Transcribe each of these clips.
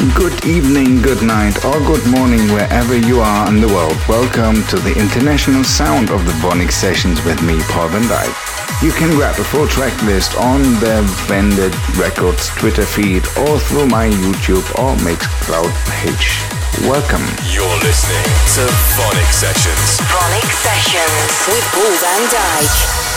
Good evening, good night, or good morning wherever you are in the world. Welcome to the international sound of the VONYC Sessions with me, Paul van Dyk. You can grab a full track list on the Vandit Records Twitter feed or through my YouTube or Mixcloud page. Welcome. You're listening to VONYC Sessions. VONYC Sessions with Paul van Dyk.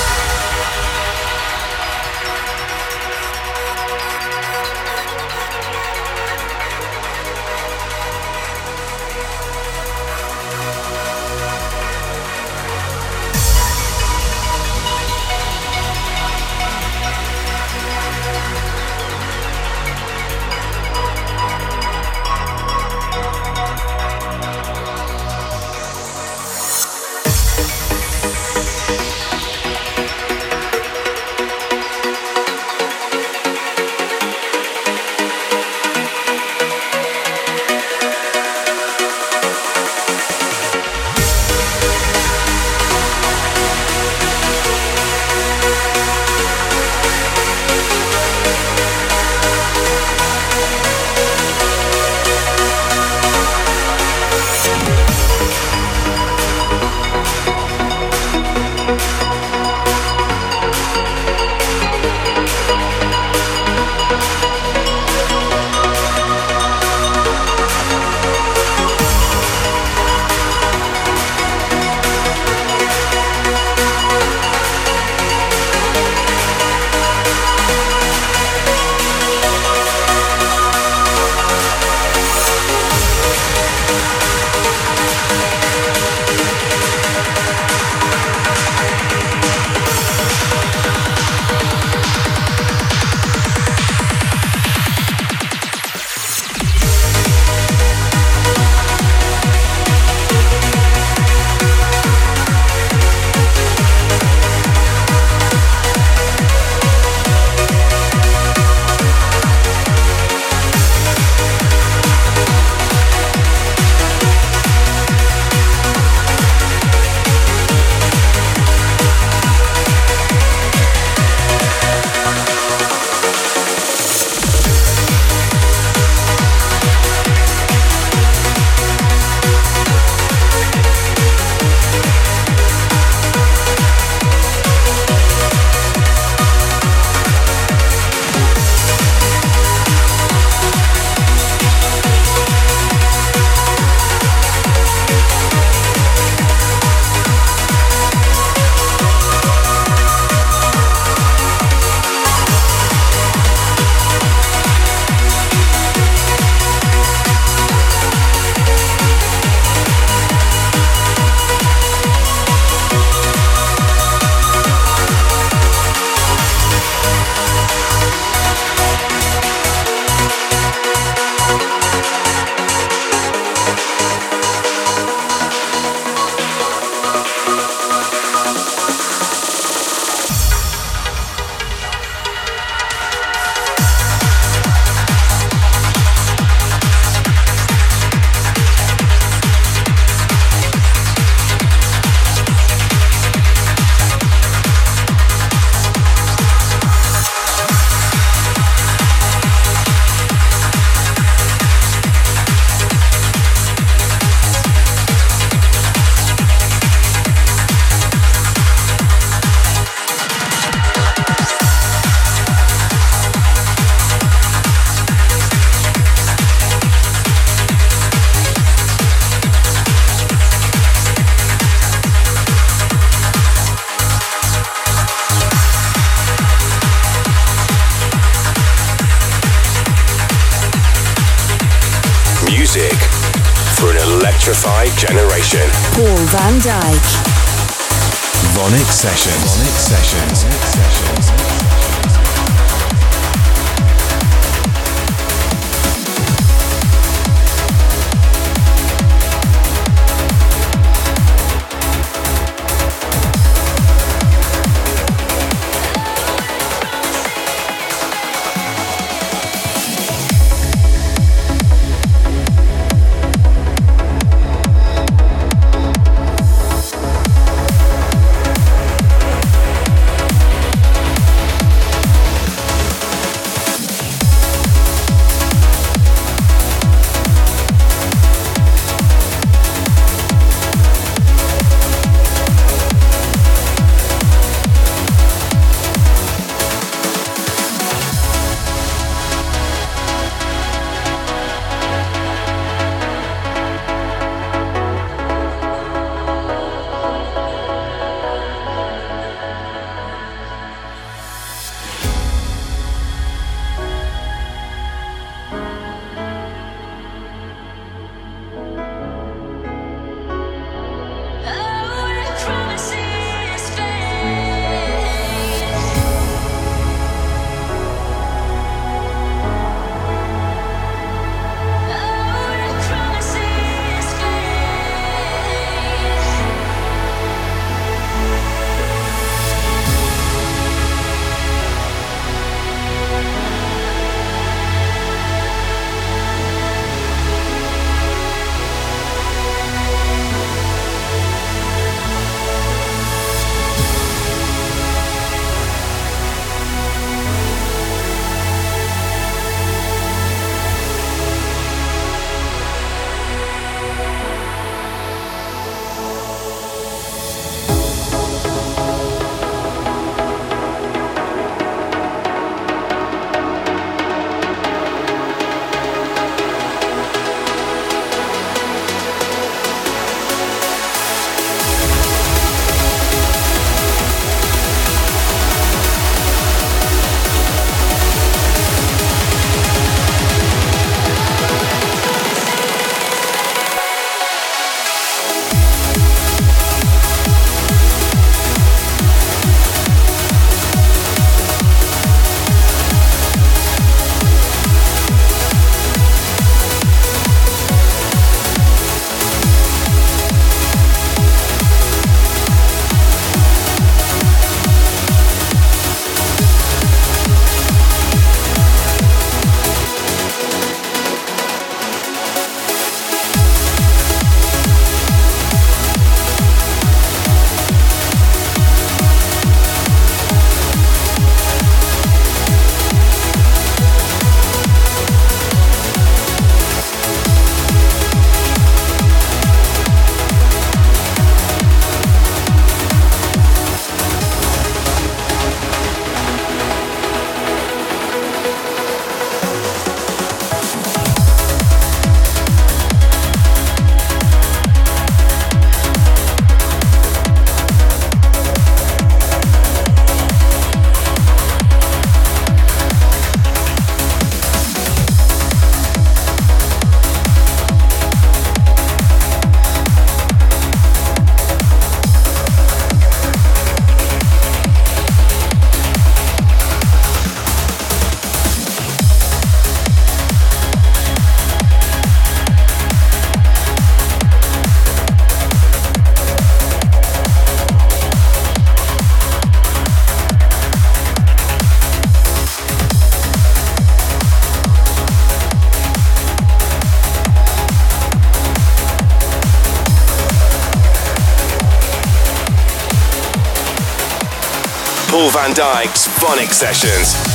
Sessions. Paul van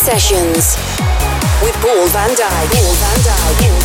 Sessions with Paul van Dyk. Paul van Dyk.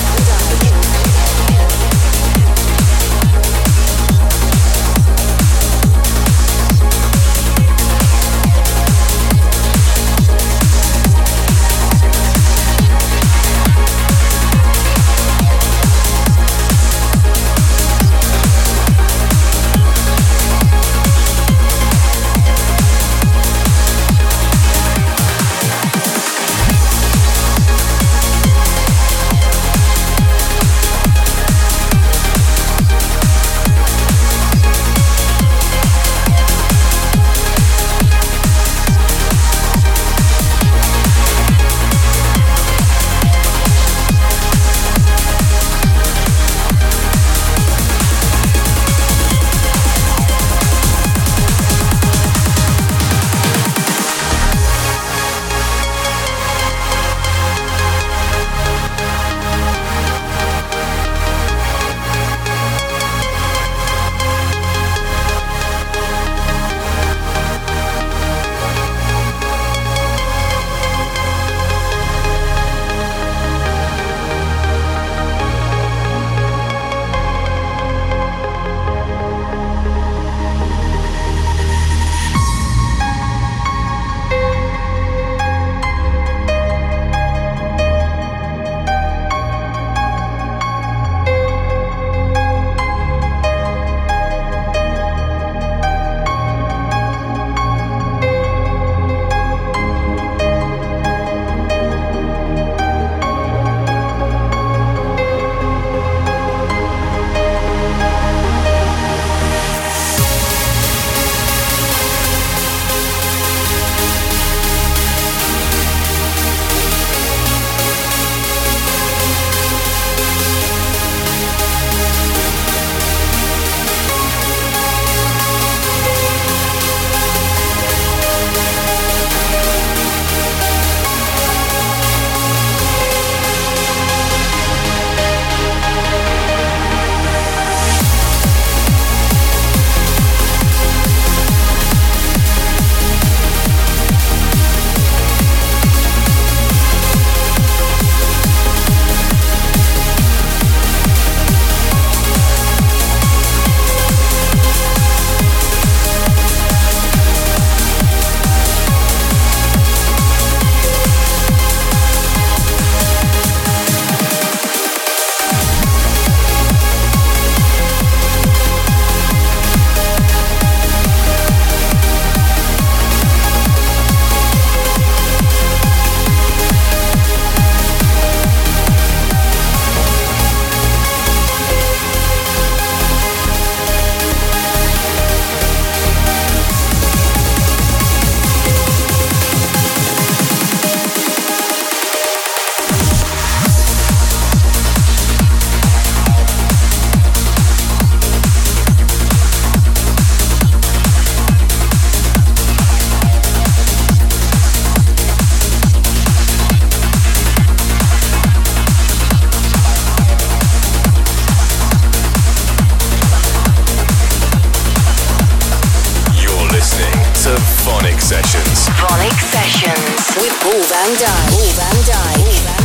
Sessions. VONYC Sessions with Paul van Dyk. Paul van Dyk.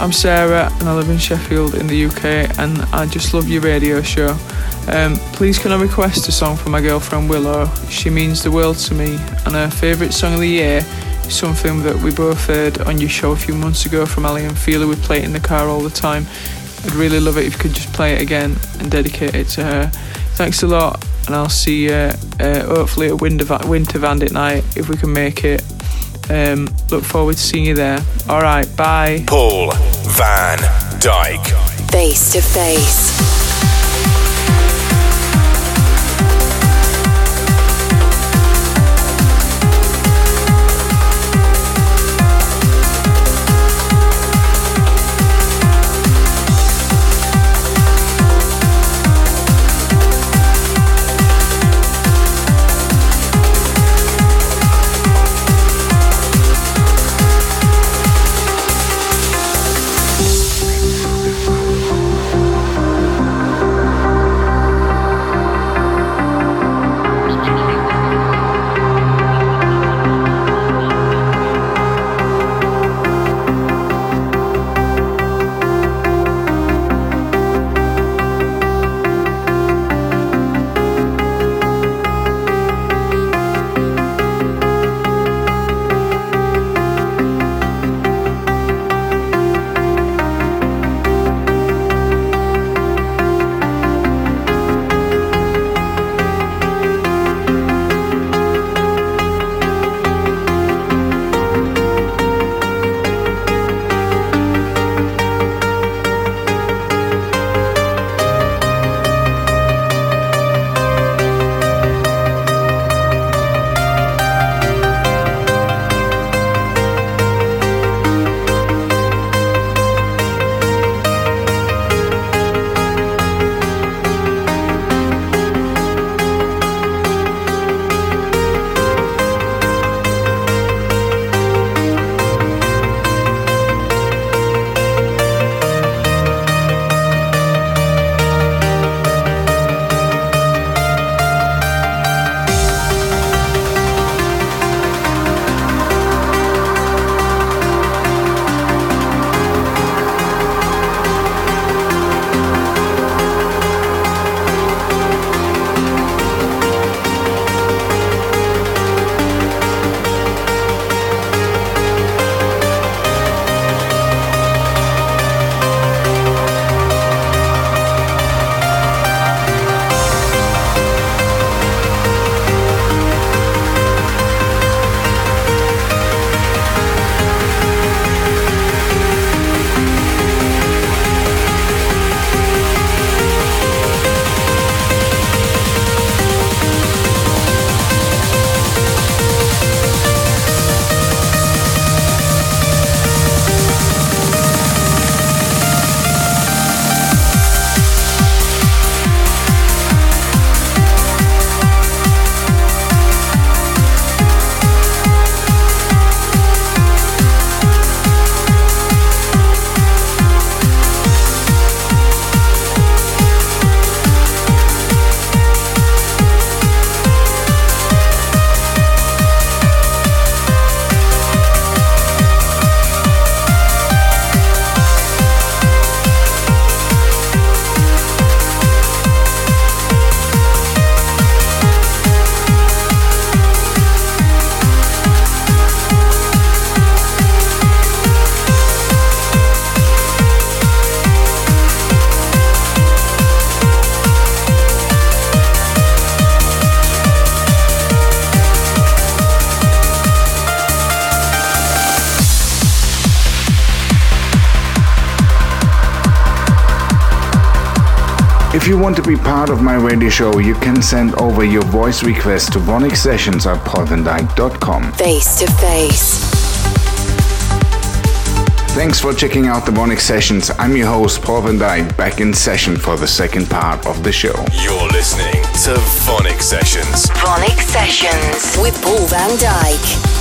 I'm Sarah and I live in Sheffield in the UK and I just love your radio show. Um, please can I request a song for my girlfriend Willow? She means the world to me and her favourite song of the year is something that we both heard on your show a few months ago from Aly and Fila. We play it in the car all the time. I'd really love it if you could just play it again and dedicate it to her. Thanks a lot and I'll see you uh, hopefully at Winter, Winter Bandit Night if we can make it. Um, look forward to seeing you there. All right, bye. Paul van Dyk. Face to face. You want to be part of my radio show, you can send over your voice request to Vonyc at paulvandyk.com. Face to face. Thanks for checking out the VONYC Sessions. I'm your host, Paul Van Dyk, back in session for the second part of the show. You're listening to VONYC Sessions. VONYC Sessions with Paul Van Dyk.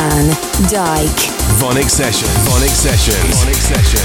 Van Dyk. VONYC Session. VONYC Sessions. VONYC Sessions.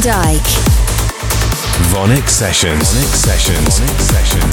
Paul van Dyk. VONYC Sessions. VONYC Sessions. VONYC Sessions.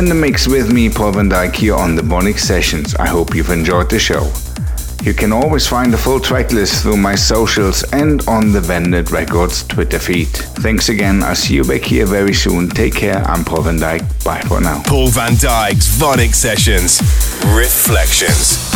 In the mix with me, Paul Van Dyk, here on the VONYC Sessions. I hope you've enjoyed the show. You can always find the full track list through my socials and on the Vandit Records Twitter feed. Thanks again. I'll see you back here very soon. Take care. I'm Paul Van Dyk. Bye for now. Paul Van Dyk's VONYC Sessions. Reflections.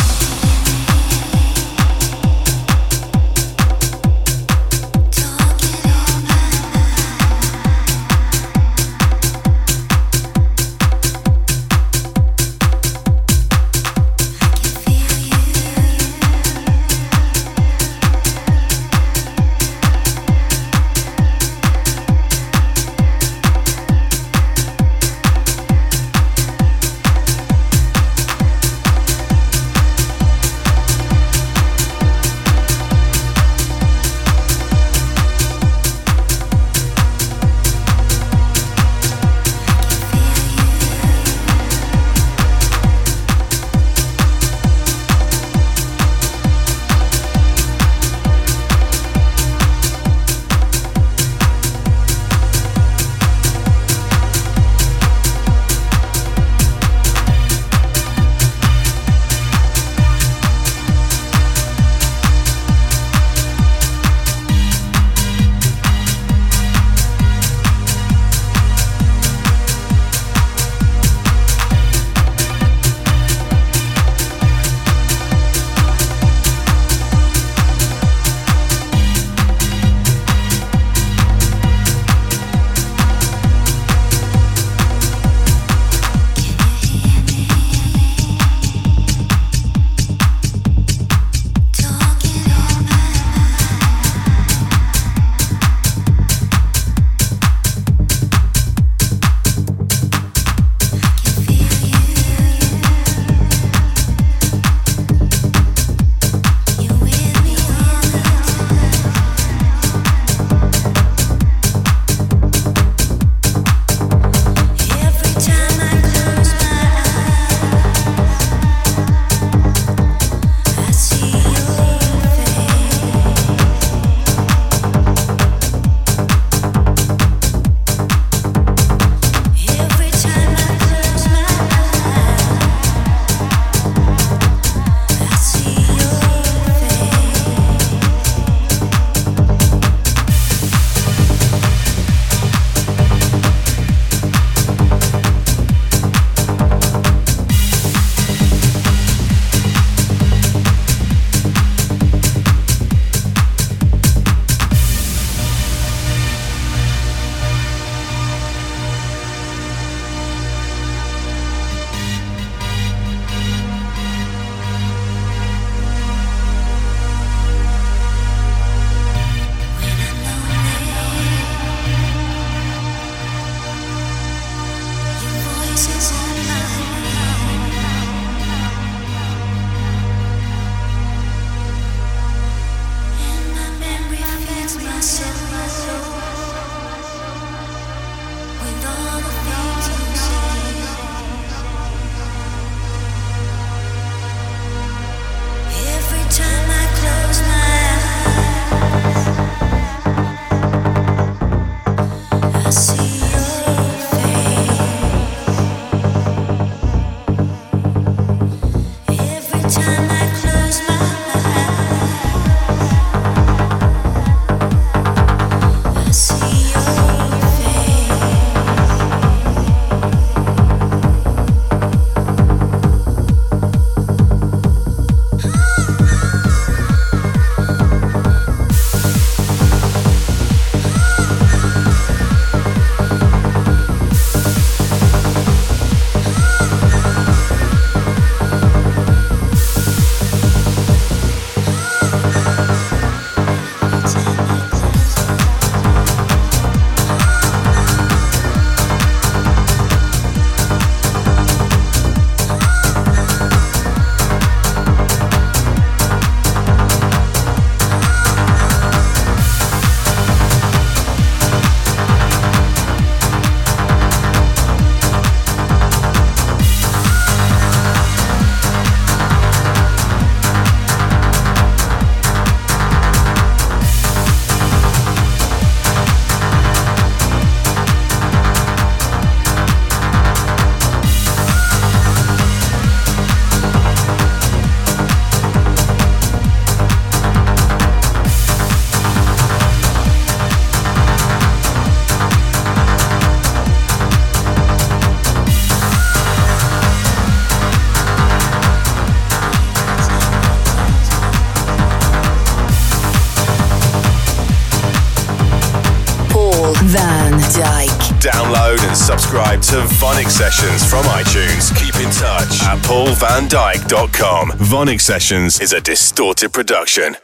Sessions from iTunes. Keep in touch at paulvandyk.com. VONYC Sessions is a distorted production.